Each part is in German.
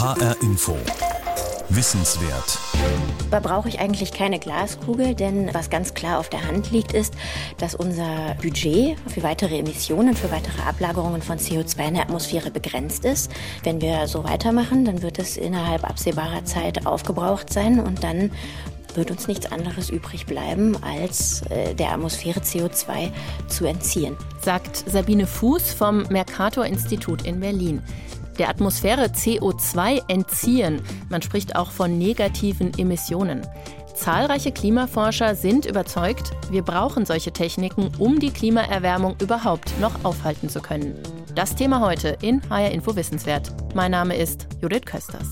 HR Info. Wissenswert. Da brauche ich eigentlich keine Glaskugel, denn was ganz klar auf der Hand liegt, ist, dass unser Budget für weitere Emissionen, für weitere Ablagerungen von CO2 in der Atmosphäre begrenzt ist. Wenn wir so weitermachen, dann wird es innerhalb absehbarer Zeit aufgebraucht sein und dann wird uns nichts anderes übrig bleiben, als äh, der Atmosphäre CO2 zu entziehen. Sagt Sabine Fuß vom Mercator Institut in Berlin der Atmosphäre CO2 entziehen. Man spricht auch von negativen Emissionen. Zahlreiche Klimaforscher sind überzeugt, wir brauchen solche Techniken, um die Klimaerwärmung überhaupt noch aufhalten zu können. Das Thema heute in HR Info Wissenswert. Mein Name ist Judith Kösters.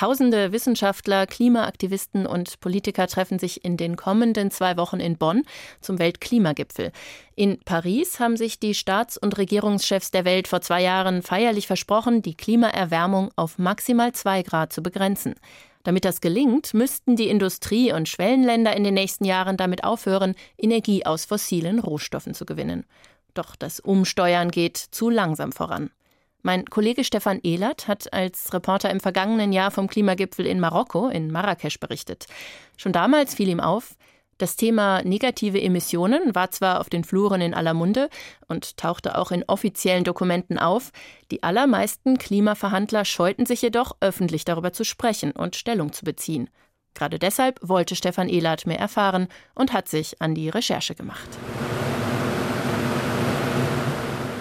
Tausende Wissenschaftler, Klimaaktivisten und Politiker treffen sich in den kommenden zwei Wochen in Bonn zum Weltklimagipfel. In Paris haben sich die Staats- und Regierungschefs der Welt vor zwei Jahren feierlich versprochen, die Klimaerwärmung auf maximal zwei Grad zu begrenzen. Damit das gelingt, müssten die Industrie- und Schwellenländer in den nächsten Jahren damit aufhören, Energie aus fossilen Rohstoffen zu gewinnen. Doch das Umsteuern geht zu langsam voran. Mein Kollege Stefan Ehlert hat als Reporter im vergangenen Jahr vom Klimagipfel in Marokko, in Marrakesch, berichtet. Schon damals fiel ihm auf, das Thema negative Emissionen war zwar auf den Fluren in aller Munde und tauchte auch in offiziellen Dokumenten auf, die allermeisten Klimaverhandler scheuten sich jedoch, öffentlich darüber zu sprechen und Stellung zu beziehen. Gerade deshalb wollte Stefan Ehlert mehr erfahren und hat sich an die Recherche gemacht.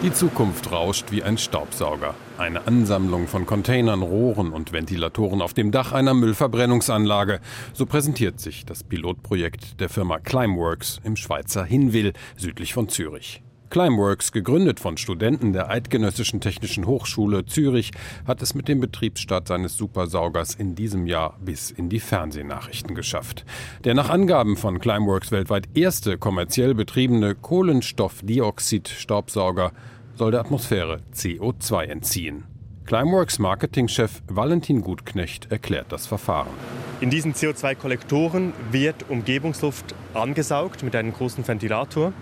Die Zukunft rauscht wie ein Staubsauger. Eine Ansammlung von Containern, Rohren und Ventilatoren auf dem Dach einer Müllverbrennungsanlage. So präsentiert sich das Pilotprojekt der Firma Climeworks im Schweizer Hinwil, südlich von Zürich. Climeworks, gegründet von Studenten der Eidgenössischen Technischen Hochschule Zürich, hat es mit dem Betriebsstart seines Supersaugers in diesem Jahr bis in die Fernsehnachrichten geschafft. Der nach Angaben von Climeworks weltweit erste kommerziell betriebene Kohlenstoffdioxid-Staubsauger soll der Atmosphäre CO2 entziehen. Climeworks Marketingchef Valentin Gutknecht erklärt das Verfahren. In diesen CO2-Kollektoren wird Umgebungsluft angesaugt mit einem großen Ventilator.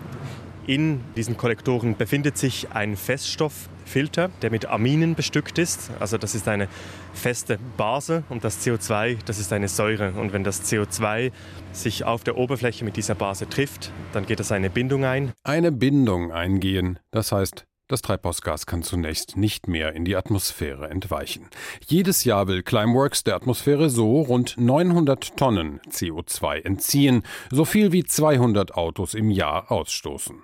In diesen Kollektoren befindet sich ein Feststofffilter, der mit Aminen bestückt ist. Also das ist eine feste Base und das CO2, das ist eine Säure. Und wenn das CO2 sich auf der Oberfläche mit dieser Base trifft, dann geht es eine Bindung ein. Eine Bindung eingehen, das heißt, das Treibhausgas kann zunächst nicht mehr in die Atmosphäre entweichen. Jedes Jahr will Climeworks der Atmosphäre so rund 900 Tonnen CO2 entziehen, so viel wie 200 Autos im Jahr ausstoßen.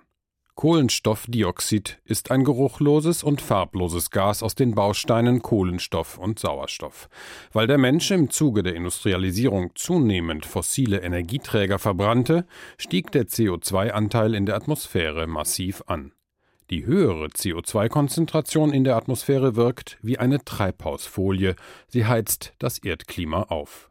Kohlenstoffdioxid ist ein geruchloses und farbloses Gas aus den Bausteinen Kohlenstoff und Sauerstoff. Weil der Mensch im Zuge der Industrialisierung zunehmend fossile Energieträger verbrannte, stieg der CO2-Anteil in der Atmosphäre massiv an. Die höhere CO2-Konzentration in der Atmosphäre wirkt wie eine Treibhausfolie, sie heizt das Erdklima auf.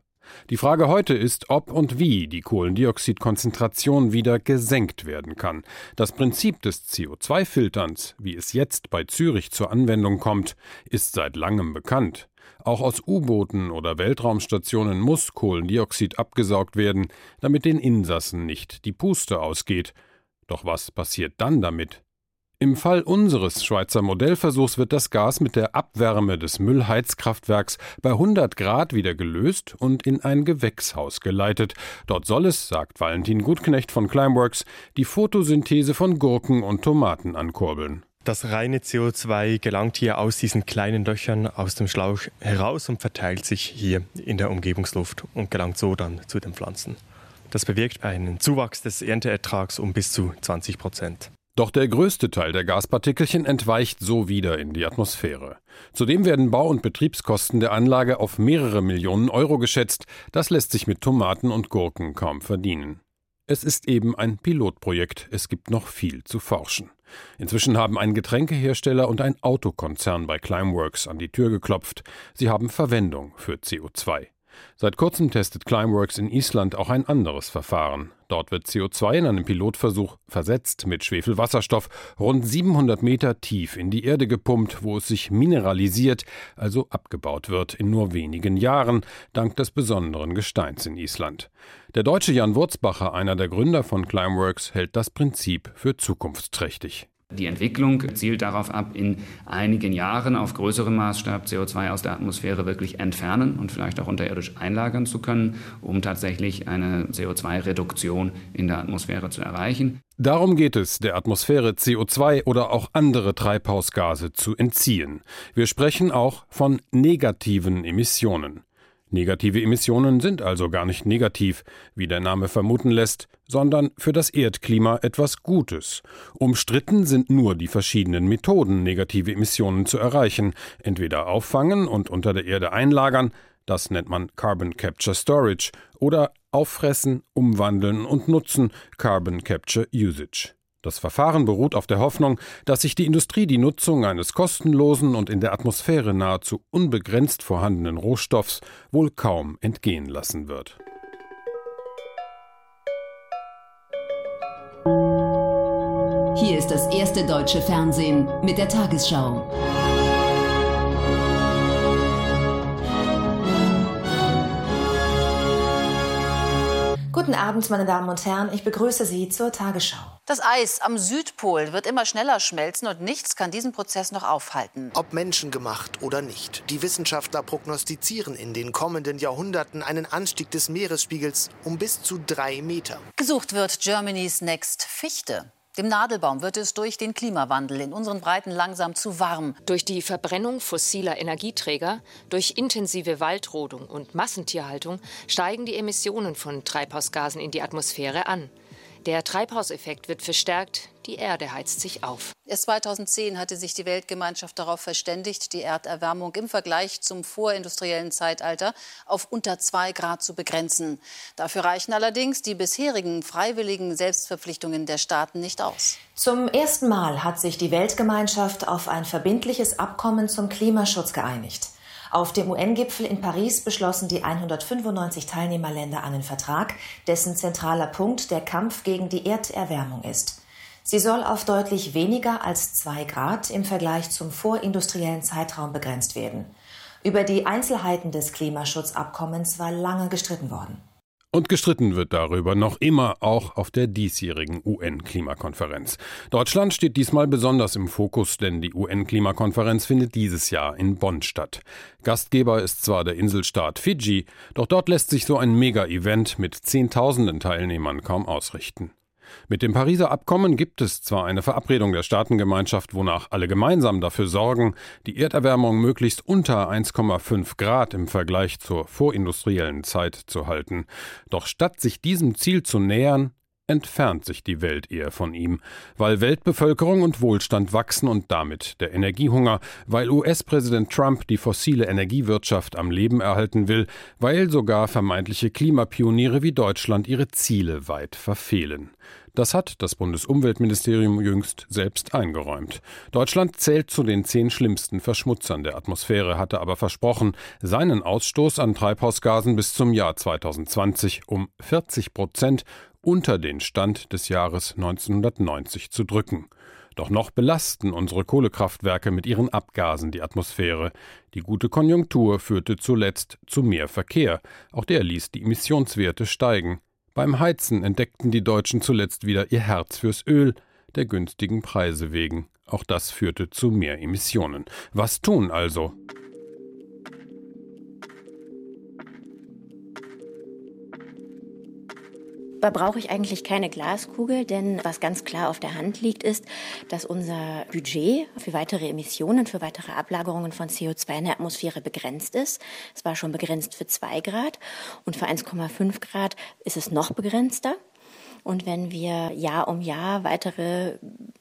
Die Frage heute ist, ob und wie die Kohlendioxidkonzentration wieder gesenkt werden kann. Das Prinzip des CO2-Filterns, wie es jetzt bei Zürich zur Anwendung kommt, ist seit langem bekannt. Auch aus U-Booten oder Weltraumstationen muss Kohlendioxid abgesaugt werden, damit den Insassen nicht die Puste ausgeht. Doch was passiert dann damit? Im Fall unseres Schweizer Modellversuchs wird das Gas mit der Abwärme des Müllheizkraftwerks bei 100 Grad wieder gelöst und in ein Gewächshaus geleitet. Dort soll es, sagt Valentin Gutknecht von Climeworks, die Photosynthese von Gurken und Tomaten ankurbeln. Das reine CO2 gelangt hier aus diesen kleinen Löchern aus dem Schlauch heraus und verteilt sich hier in der Umgebungsluft und gelangt so dann zu den Pflanzen. Das bewirkt einen Zuwachs des Ernteertrags um bis zu 20 Prozent. Doch der größte Teil der Gaspartikelchen entweicht so wieder in die Atmosphäre. Zudem werden Bau- und Betriebskosten der Anlage auf mehrere Millionen Euro geschätzt. Das lässt sich mit Tomaten und Gurken kaum verdienen. Es ist eben ein Pilotprojekt, es gibt noch viel zu forschen. Inzwischen haben ein Getränkehersteller und ein Autokonzern bei Climeworks an die Tür geklopft. Sie haben Verwendung für CO2. Seit kurzem testet Climeworks in Island auch ein anderes Verfahren. Dort wird CO2 in einem Pilotversuch versetzt mit Schwefelwasserstoff rund 700 Meter tief in die Erde gepumpt, wo es sich mineralisiert, also abgebaut wird in nur wenigen Jahren, dank des besonderen Gesteins in Island. Der deutsche Jan Wurzbacher, einer der Gründer von Climeworks, hält das Prinzip für zukunftsträchtig. Die Entwicklung zielt darauf ab, in einigen Jahren auf größerem Maßstab CO2 aus der Atmosphäre wirklich entfernen und vielleicht auch unterirdisch einlagern zu können, um tatsächlich eine CO2-Reduktion in der Atmosphäre zu erreichen. Darum geht es, der Atmosphäre CO2 oder auch andere Treibhausgase zu entziehen. Wir sprechen auch von negativen Emissionen. Negative Emissionen sind also gar nicht negativ, wie der Name vermuten lässt, sondern für das Erdklima etwas Gutes. Umstritten sind nur die verschiedenen Methoden, negative Emissionen zu erreichen, entweder auffangen und unter der Erde einlagern, das nennt man Carbon Capture Storage, oder auffressen, umwandeln und nutzen, Carbon Capture Usage. Das Verfahren beruht auf der Hoffnung, dass sich die Industrie die Nutzung eines kostenlosen und in der Atmosphäre nahezu unbegrenzt vorhandenen Rohstoffs wohl kaum entgehen lassen wird. Hier ist das erste deutsche Fernsehen mit der Tagesschau. Guten Abend, meine Damen und Herren. Ich begrüße Sie zur Tagesschau. Das Eis am Südpol wird immer schneller schmelzen und nichts kann diesen Prozess noch aufhalten. Ob menschengemacht oder nicht, die Wissenschaftler prognostizieren in den kommenden Jahrhunderten einen Anstieg des Meeresspiegels um bis zu drei Meter. Gesucht wird Germany's Next Fichte. Dem Nadelbaum wird es durch den Klimawandel in unseren Breiten langsam zu warm. Durch die Verbrennung fossiler Energieträger, durch intensive Waldrodung und Massentierhaltung steigen die Emissionen von Treibhausgasen in die Atmosphäre an. Der Treibhauseffekt wird verstärkt, die Erde heizt sich auf. Erst 2010 hatte sich die Weltgemeinschaft darauf verständigt, die Erderwärmung im Vergleich zum vorindustriellen Zeitalter auf unter zwei Grad zu begrenzen. Dafür reichen allerdings die bisherigen freiwilligen Selbstverpflichtungen der Staaten nicht aus. Zum ersten Mal hat sich die Weltgemeinschaft auf ein verbindliches Abkommen zum Klimaschutz geeinigt. Auf dem UN-Gipfel in Paris beschlossen die 195 Teilnehmerländer einen Vertrag, dessen zentraler Punkt der Kampf gegen die Erderwärmung ist. Sie soll auf deutlich weniger als zwei Grad im Vergleich zum vorindustriellen Zeitraum begrenzt werden. Über die Einzelheiten des Klimaschutzabkommens war lange gestritten worden. Und gestritten wird darüber noch immer auch auf der diesjährigen UN-Klimakonferenz. Deutschland steht diesmal besonders im Fokus, denn die UN-Klimakonferenz findet dieses Jahr in Bonn statt. Gastgeber ist zwar der Inselstaat Fidschi, doch dort lässt sich so ein Mega-Event mit Zehntausenden Teilnehmern kaum ausrichten. Mit dem Pariser Abkommen gibt es zwar eine Verabredung der Staatengemeinschaft, wonach alle gemeinsam dafür sorgen, die Erderwärmung möglichst unter 1,5 Grad im Vergleich zur vorindustriellen Zeit zu halten. Doch statt sich diesem Ziel zu nähern, entfernt sich die Welt eher von ihm, weil Weltbevölkerung und Wohlstand wachsen und damit der Energiehunger, weil US-Präsident Trump die fossile Energiewirtschaft am Leben erhalten will, weil sogar vermeintliche Klimapioniere wie Deutschland ihre Ziele weit verfehlen. Das hat das Bundesumweltministerium jüngst selbst eingeräumt. Deutschland zählt zu den zehn schlimmsten Verschmutzern der Atmosphäre, hatte aber versprochen, seinen Ausstoß an Treibhausgasen bis zum Jahr 2020 um 40 Prozent unter den Stand des Jahres 1990 zu drücken. Doch noch belasten unsere Kohlekraftwerke mit ihren Abgasen die Atmosphäre. Die gute Konjunktur führte zuletzt zu mehr Verkehr. Auch der ließ die Emissionswerte steigen. Beim Heizen entdeckten die Deutschen zuletzt wieder ihr Herz fürs Öl, der günstigen Preise wegen. Auch das führte zu mehr Emissionen. Was tun also? Da brauche ich eigentlich keine Glaskugel, denn was ganz klar auf der Hand liegt, ist, dass unser Budget für weitere Emissionen, für weitere Ablagerungen von CO2 in der Atmosphäre begrenzt ist. Es war schon begrenzt für zwei Grad und für 1,5 Grad ist es noch begrenzter. Und wenn wir Jahr um Jahr weitere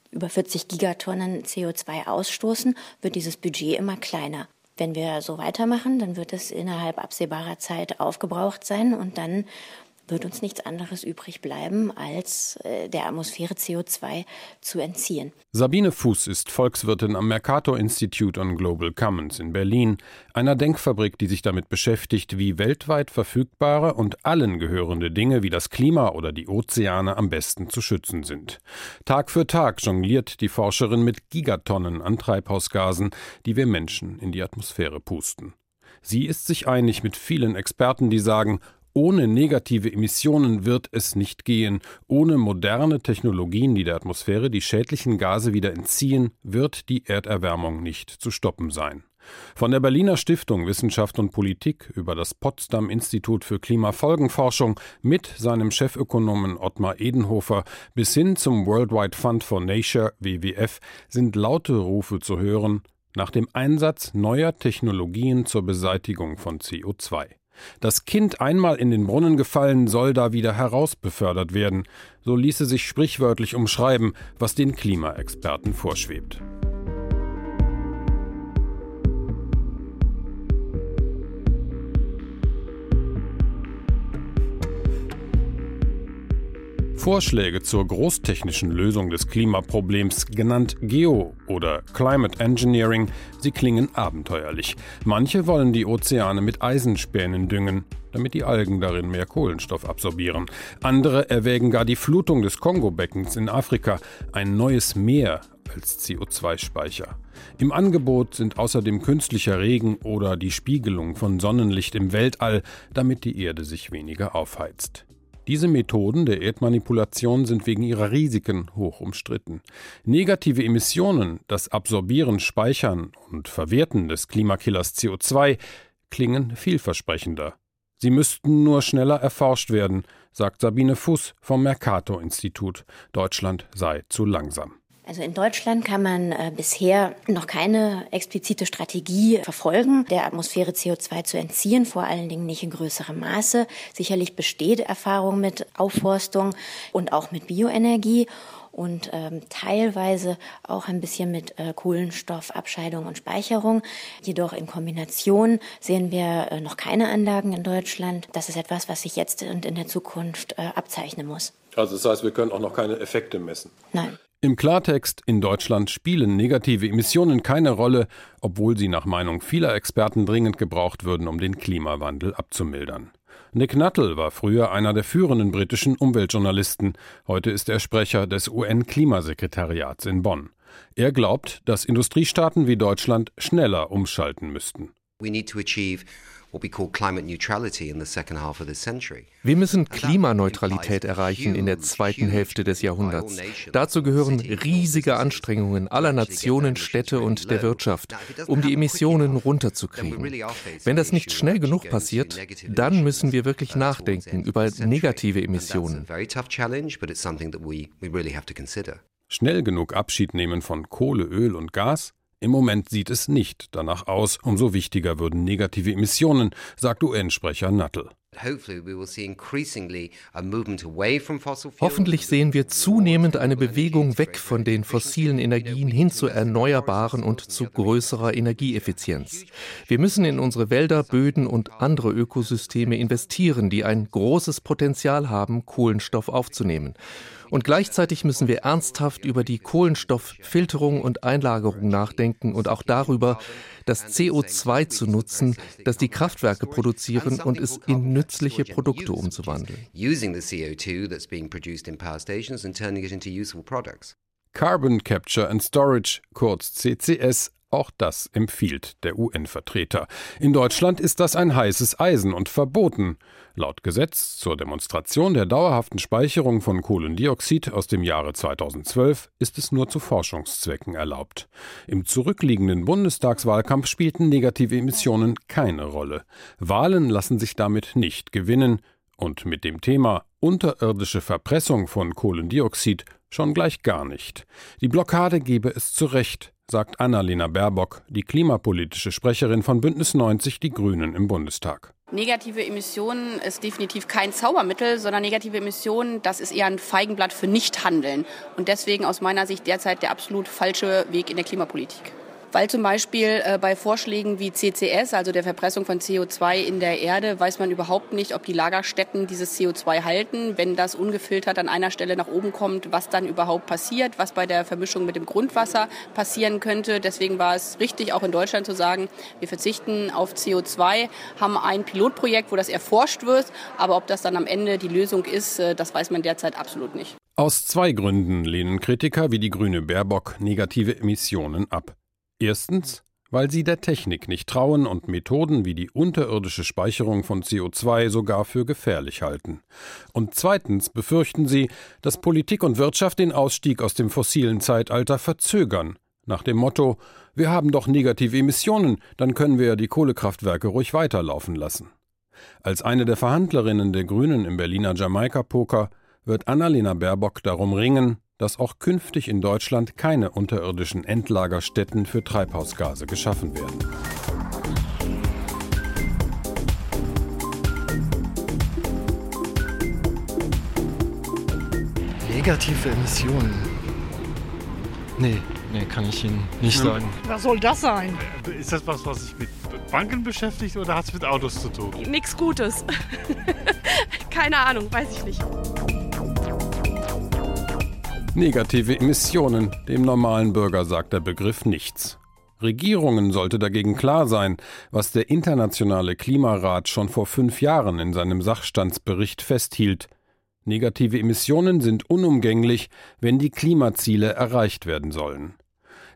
über 40 Gigatonnen CO2 ausstoßen, wird dieses Budget immer kleiner. Wenn wir so weitermachen, dann wird es innerhalb absehbarer Zeit aufgebraucht sein und dann wird uns nichts anderes übrig bleiben, als äh, der Atmosphäre CO2 zu entziehen. Sabine Fuß ist Volkswirtin am Mercator Institute on Global Commons in Berlin, einer Denkfabrik, die sich damit beschäftigt, wie weltweit verfügbare und allen gehörende Dinge wie das Klima oder die Ozeane am besten zu schützen sind. Tag für Tag jongliert die Forscherin mit Gigatonnen an Treibhausgasen, die wir Menschen in die Atmosphäre pusten. Sie ist sich einig mit vielen Experten, die sagen, Ohne negative Emissionen wird es nicht gehen. Ohne moderne Technologien, die der Atmosphäre die schädlichen Gase wieder entziehen, wird die Erderwärmung nicht zu stoppen sein. Von der Berliner Stiftung Wissenschaft und Politik über das Potsdam Institut für Klimafolgenforschung mit seinem Chefökonomen Ottmar Edenhofer bis hin zum Worldwide Fund for Nature WWF sind laute Rufe zu hören nach dem Einsatz neuer Technologien zur Beseitigung von CO2. Das Kind einmal in den Brunnen gefallen soll da wieder herausbefördert werden, so ließe sich sprichwörtlich umschreiben, was den Klimaexperten vorschwebt. Vorschläge zur großtechnischen Lösung des Klimaproblems, genannt Geo- oder Climate Engineering, sie klingen abenteuerlich. Manche wollen die Ozeane mit Eisenspänen düngen, damit die Algen darin mehr Kohlenstoff absorbieren. Andere erwägen gar die Flutung des Kongo-Beckens in Afrika, ein neues Meer als CO2-Speicher. Im Angebot sind außerdem künstlicher Regen oder die Spiegelung von Sonnenlicht im Weltall, damit die Erde sich weniger aufheizt. Diese Methoden der Erdmanipulation sind wegen ihrer Risiken hoch umstritten. Negative Emissionen, das Absorbieren, Speichern und Verwerten des Klimakillers CO2 klingen vielversprechender. Sie müssten nur schneller erforscht werden, sagt Sabine Fuß vom Mercator-Institut. Deutschland sei zu langsam. Also in Deutschland kann man äh, bisher noch keine explizite Strategie verfolgen, der Atmosphäre CO2 zu entziehen, vor allen Dingen nicht in größerem Maße. Sicherlich besteht Erfahrung mit Aufforstung und auch mit Bioenergie und ähm, teilweise auch ein bisschen mit äh, Kohlenstoffabscheidung und Speicherung. Jedoch in Kombination sehen wir äh, noch keine Anlagen in Deutschland. Das ist etwas, was sich jetzt und in der Zukunft äh, abzeichnen muss. Also das heißt, wir können auch noch keine Effekte messen. Nein. Im Klartext, in Deutschland spielen negative Emissionen keine Rolle, obwohl sie nach Meinung vieler Experten dringend gebraucht würden, um den Klimawandel abzumildern. Nick Nuttall war früher einer der führenden britischen Umweltjournalisten. Heute ist er Sprecher des UN-Klimasekretariats in Bonn. Er glaubt, dass Industriestaaten wie Deutschland schneller umschalten müssten. We need to achieve wir müssen Klimaneutralität erreichen in der zweiten Hälfte des Jahrhunderts. Dazu gehören riesige Anstrengungen aller Nationen, Städte und der Wirtschaft, um die Emissionen runterzukriegen. Wenn das nicht schnell genug passiert, dann müssen wir wirklich nachdenken über negative Emissionen. Schnell genug Abschied nehmen von Kohle, Öl und Gas? Im Moment sieht es nicht danach aus. Umso wichtiger würden negative Emissionen, sagt UN-Sprecher Nuttall. Hoffentlich sehen wir zunehmend eine Bewegung weg von den fossilen Energien hin zu erneuerbaren und zu größerer Energieeffizienz. Wir müssen in unsere Wälder, Böden und andere Ökosysteme investieren, die ein großes Potenzial haben, Kohlenstoff aufzunehmen. Und gleichzeitig müssen wir ernsthaft über die Kohlenstofffilterung und Einlagerung nachdenken und auch darüber, das CO2 zu nutzen, das die Kraftwerke produzieren und es in nützliche Produkte umzuwandeln. Carbon Capture and Storage, kurz CCS, auch das empfiehlt der UN-Vertreter. In Deutschland ist das ein heißes Eisen und verboten. Laut Gesetz zur Demonstration der dauerhaften Speicherung von Kohlendioxid aus dem Jahre 2012 ist es nur zu Forschungszwecken erlaubt. Im zurückliegenden Bundestagswahlkampf spielten negative Emissionen keine Rolle. Wahlen lassen sich damit nicht gewinnen. Und mit dem Thema unterirdische Verpressung von Kohlendioxid schon gleich gar nicht. Die Blockade gebe es zurecht, sagt Annalena Baerbock, die klimapolitische Sprecherin von Bündnis 90 Die Grünen im Bundestag. Negative Emissionen ist definitiv kein Zaubermittel, sondern negative Emissionen, das ist eher ein Feigenblatt für Nichthandeln. Und deswegen aus meiner Sicht derzeit der absolut falsche Weg in der Klimapolitik weil zum Beispiel äh, bei Vorschlägen wie CCS, also der Verpressung von CO2 in der Erde, weiß man überhaupt nicht, ob die Lagerstätten dieses CO2 halten. Wenn das ungefiltert an einer Stelle nach oben kommt, was dann überhaupt passiert, was bei der Vermischung mit dem Grundwasser passieren könnte. Deswegen war es richtig, auch in Deutschland zu sagen, wir verzichten auf CO2, haben ein Pilotprojekt, wo das erforscht wird, aber ob das dann am Ende die Lösung ist, äh, das weiß man derzeit absolut nicht. Aus zwei Gründen lehnen Kritiker wie die grüne Baerbock negative Emissionen ab. Erstens, weil sie der Technik nicht trauen und Methoden wie die unterirdische Speicherung von CO2 sogar für gefährlich halten. Und zweitens befürchten sie, dass Politik und Wirtschaft den Ausstieg aus dem fossilen Zeitalter verzögern, nach dem Motto Wir haben doch negative Emissionen, dann können wir ja die Kohlekraftwerke ruhig weiterlaufen lassen. Als eine der Verhandlerinnen der Grünen im Berliner Jamaika-Poker wird Annalena Baerbock darum ringen, dass auch künftig in Deutschland keine unterirdischen Endlagerstätten für Treibhausgase geschaffen werden. Negative Emissionen. Nee, nee, kann ich Ihnen nicht sagen. Was soll das sein? Ist das was, was sich mit Banken beschäftigt oder hat es mit Autos zu tun? Nichts Gutes. Keine Ahnung, weiß ich nicht. Negative Emissionen. Dem normalen Bürger sagt der Begriff nichts. Regierungen sollte dagegen klar sein, was der Internationale Klimarat schon vor fünf Jahren in seinem Sachstandsbericht festhielt. Negative Emissionen sind unumgänglich, wenn die Klimaziele erreicht werden sollen.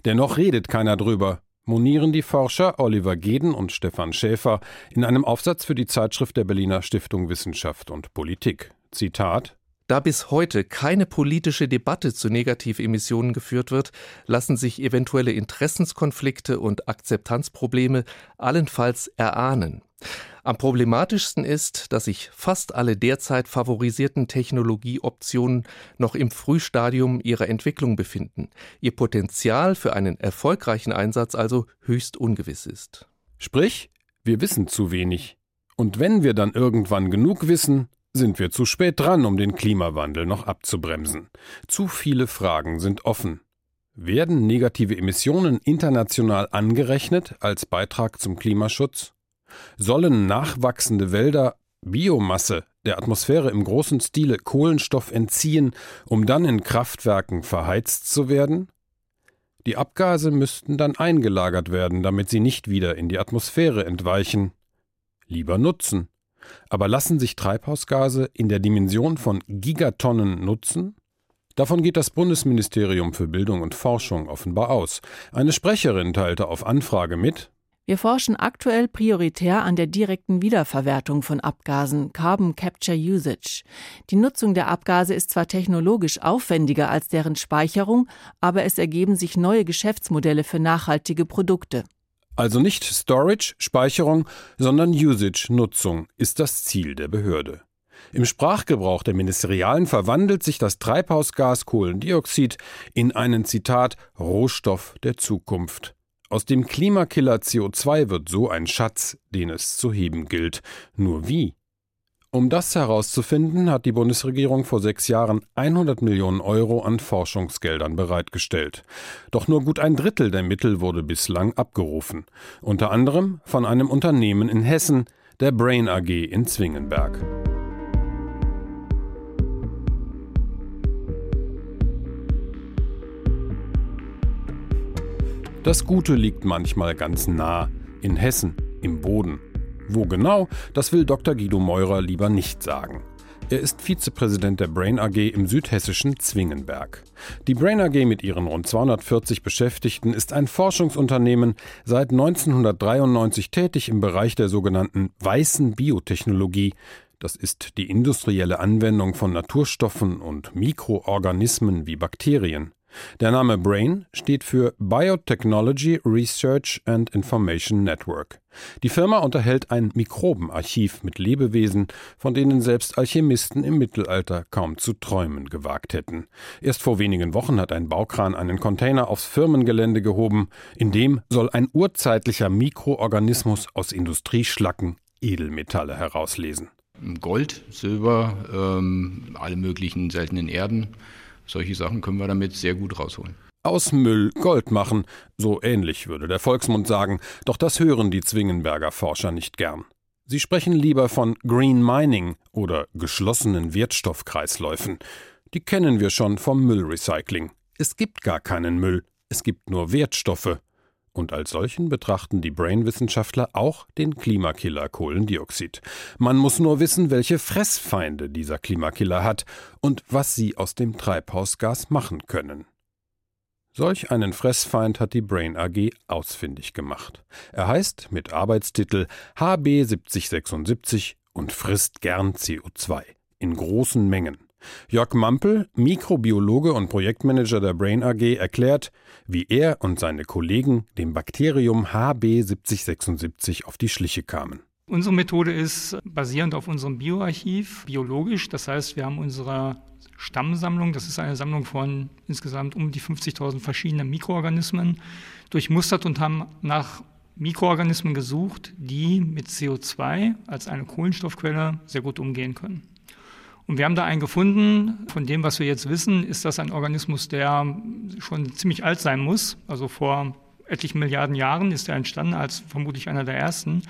Dennoch redet keiner drüber, monieren die Forscher Oliver Geden und Stefan Schäfer in einem Aufsatz für die Zeitschrift der Berliner Stiftung Wissenschaft und Politik. Zitat da bis heute keine politische Debatte zu Negativemissionen geführt wird, lassen sich eventuelle Interessenskonflikte und Akzeptanzprobleme allenfalls erahnen. Am problematischsten ist, dass sich fast alle derzeit favorisierten Technologieoptionen noch im Frühstadium ihrer Entwicklung befinden, ihr Potenzial für einen erfolgreichen Einsatz also höchst ungewiss ist. Sprich, wir wissen zu wenig. Und wenn wir dann irgendwann genug wissen, sind wir zu spät dran, um den Klimawandel noch abzubremsen. Zu viele Fragen sind offen. Werden negative Emissionen international angerechnet als Beitrag zum Klimaschutz? Sollen nachwachsende Wälder Biomasse der Atmosphäre im großen Stile Kohlenstoff entziehen, um dann in Kraftwerken verheizt zu werden? Die Abgase müssten dann eingelagert werden, damit sie nicht wieder in die Atmosphäre entweichen. Lieber nutzen. Aber lassen sich Treibhausgase in der Dimension von Gigatonnen nutzen? Davon geht das Bundesministerium für Bildung und Forschung offenbar aus. Eine Sprecherin teilte auf Anfrage mit, wir forschen aktuell prioritär an der direkten Wiederverwertung von Abgasen, Carbon Capture Usage. Die Nutzung der Abgase ist zwar technologisch aufwendiger als deren Speicherung, aber es ergeben sich neue Geschäftsmodelle für nachhaltige Produkte. Also nicht Storage, Speicherung, sondern Usage, Nutzung ist das Ziel der Behörde. Im Sprachgebrauch der Ministerialen verwandelt sich das Treibhausgas Kohlendioxid in einen Zitat Rohstoff der Zukunft. Aus dem Klimakiller CO2 wird so ein Schatz, den es zu heben gilt. Nur wie? Um das herauszufinden, hat die Bundesregierung vor sechs Jahren 100 Millionen Euro an Forschungsgeldern bereitgestellt. Doch nur gut ein Drittel der Mittel wurde bislang abgerufen. Unter anderem von einem Unternehmen in Hessen, der Brain AG in Zwingenberg. Das Gute liegt manchmal ganz nah, in Hessen, im Boden. Wo genau, das will Dr. Guido Meurer lieber nicht sagen. Er ist Vizepräsident der Brain AG im südhessischen Zwingenberg. Die Brain AG mit ihren rund 240 Beschäftigten ist ein Forschungsunternehmen, seit 1993 tätig im Bereich der sogenannten weißen Biotechnologie. Das ist die industrielle Anwendung von Naturstoffen und Mikroorganismen wie Bakterien. Der Name BRAIN steht für Biotechnology Research and Information Network. Die Firma unterhält ein Mikrobenarchiv mit Lebewesen, von denen selbst Alchemisten im Mittelalter kaum zu träumen gewagt hätten. Erst vor wenigen Wochen hat ein Baukran einen Container aufs Firmengelände gehoben, in dem soll ein urzeitlicher Mikroorganismus aus Industrieschlacken Edelmetalle herauslesen. Gold, Silber, ähm, alle möglichen seltenen Erden solche Sachen können wir damit sehr gut rausholen. Aus Müll Gold machen, so ähnlich würde der Volksmund sagen, doch das hören die Zwingenberger Forscher nicht gern. Sie sprechen lieber von Green Mining oder geschlossenen Wertstoffkreisläufen. Die kennen wir schon vom Müllrecycling. Es gibt gar keinen Müll, es gibt nur Wertstoffe. Und als solchen betrachten die Brain-Wissenschaftler auch den Klimakiller Kohlendioxid. Man muss nur wissen, welche Fressfeinde dieser Klimakiller hat und was sie aus dem Treibhausgas machen können. Solch einen Fressfeind hat die Brain AG ausfindig gemacht. Er heißt mit Arbeitstitel HB 7076 und frisst gern CO2 in großen Mengen. Jörg Mampel, Mikrobiologe und Projektmanager der Brain AG, erklärt, wie er und seine Kollegen dem Bakterium HB 7076 auf die Schliche kamen. Unsere Methode ist basierend auf unserem Bioarchiv, biologisch. Das heißt, wir haben unsere Stammsammlung, das ist eine Sammlung von insgesamt um die 50.000 verschiedenen Mikroorganismen, durchmustert und haben nach Mikroorganismen gesucht, die mit CO2 als eine Kohlenstoffquelle sehr gut umgehen können. Und wir haben da einen gefunden, von dem, was wir jetzt wissen, ist das ein Organismus, der schon ziemlich alt sein muss. Also vor etlichen Milliarden Jahren ist er entstanden, als vermutlich einer der ersten.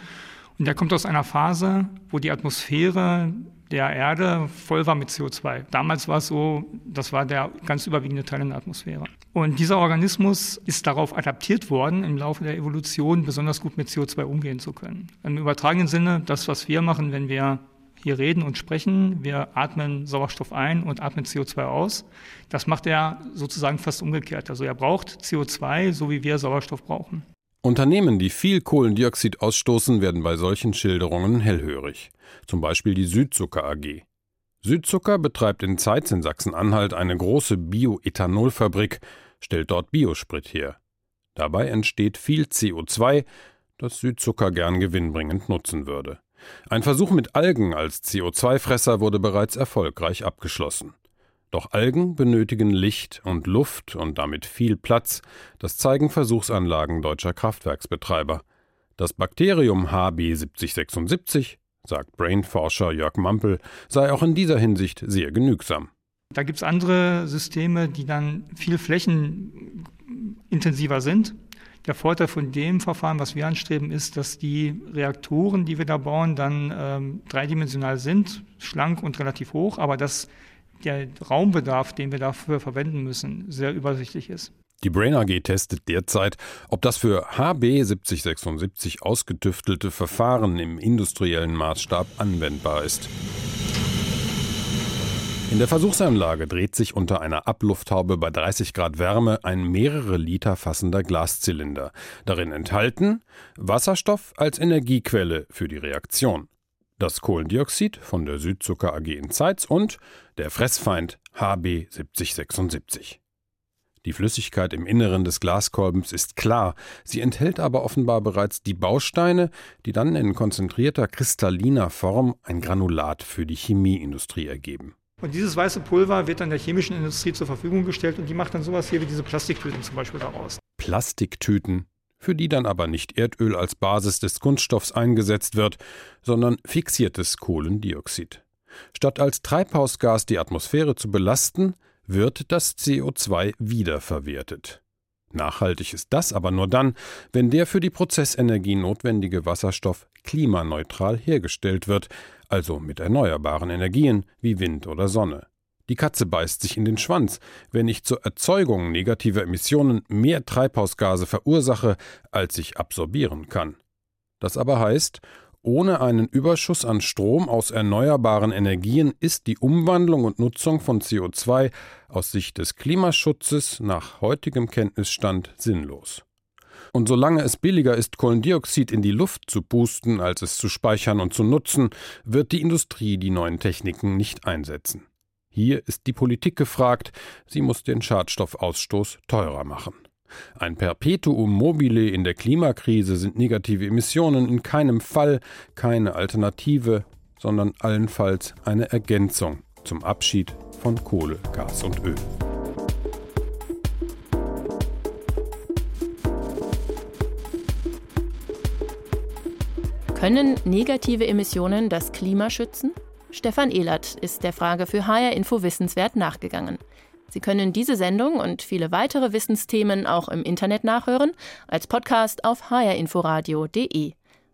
Und der kommt aus einer Phase, wo die Atmosphäre der Erde voll war mit CO2. Damals war es so, das war der ganz überwiegende Teil in der Atmosphäre. Und dieser Organismus ist darauf adaptiert worden, im Laufe der Evolution besonders gut mit CO2 umgehen zu können. Im übertragenen Sinne, das, was wir machen, wenn wir hier reden und sprechen, wir atmen Sauerstoff ein und atmen CO2 aus. Das macht er sozusagen fast umgekehrt. Also er braucht CO2, so wie wir Sauerstoff brauchen. Unternehmen, die viel Kohlendioxid ausstoßen, werden bei solchen Schilderungen hellhörig. Zum Beispiel die Südzucker AG. Südzucker betreibt in Zeitz in Sachsen-Anhalt eine große Bioethanolfabrik, stellt dort Biosprit her. Dabei entsteht viel CO2, das Südzucker gern gewinnbringend nutzen würde. Ein Versuch mit Algen als CO2-Fresser wurde bereits erfolgreich abgeschlossen. Doch Algen benötigen Licht und Luft und damit viel Platz, das zeigen Versuchsanlagen deutscher Kraftwerksbetreiber. Das Bakterium HB7076, sagt Brainforscher Jörg Mampel, sei auch in dieser Hinsicht sehr genügsam. Da gibt es andere Systeme, die dann viel flächenintensiver sind. Der Vorteil von dem Verfahren, was wir anstreben, ist, dass die Reaktoren, die wir da bauen, dann ähm, dreidimensional sind, schlank und relativ hoch, aber dass der Raumbedarf, den wir dafür verwenden müssen, sehr übersichtlich ist. Die Brain AG testet derzeit, ob das für HB 7076 ausgetüftelte Verfahren im industriellen Maßstab anwendbar ist. In der Versuchsanlage dreht sich unter einer Ablufthaube bei 30 Grad Wärme ein mehrere Liter fassender Glaszylinder. Darin enthalten Wasserstoff als Energiequelle für die Reaktion, das Kohlendioxid von der Südzucker AG in Zeitz und der Fressfeind HB 7076. Die Flüssigkeit im Inneren des Glaskolbens ist klar, sie enthält aber offenbar bereits die Bausteine, die dann in konzentrierter kristalliner Form ein Granulat für die Chemieindustrie ergeben. Und dieses weiße Pulver wird dann der chemischen Industrie zur Verfügung gestellt und die macht dann sowas hier wie diese Plastiktüten zum Beispiel daraus. Plastiktüten, für die dann aber nicht Erdöl als Basis des Kunststoffs eingesetzt wird, sondern fixiertes Kohlendioxid. Statt als Treibhausgas die Atmosphäre zu belasten, wird das CO2 wiederverwertet. Nachhaltig ist das aber nur dann, wenn der für die Prozessenergie notwendige Wasserstoff klimaneutral hergestellt wird, also mit erneuerbaren Energien wie Wind oder Sonne. Die Katze beißt sich in den Schwanz, wenn ich zur Erzeugung negativer Emissionen mehr Treibhausgase verursache, als ich absorbieren kann. Das aber heißt, ohne einen Überschuss an Strom aus erneuerbaren Energien ist die Umwandlung und Nutzung von CO2 aus Sicht des Klimaschutzes nach heutigem Kenntnisstand sinnlos. Und solange es billiger ist, Kohlendioxid in die Luft zu pusten, als es zu speichern und zu nutzen, wird die Industrie die neuen Techniken nicht einsetzen. Hier ist die Politik gefragt, sie muss den Schadstoffausstoß teurer machen. Ein Perpetuum mobile in der Klimakrise sind negative Emissionen in keinem Fall keine Alternative, sondern allenfalls eine Ergänzung zum Abschied von Kohle, Gas und Öl. Können negative Emissionen das Klima schützen? Stefan Ehlert ist der Frage für HR Info Wissenswert nachgegangen. Sie können diese Sendung und viele weitere Wissensthemen auch im Internet nachhören, als Podcast auf hrinforadio.de.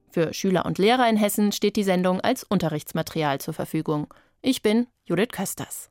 Für Schüler und Lehrer in Hessen steht die Sendung als Unterrichtsmaterial zur Verfügung. Ich bin Judith Kösters.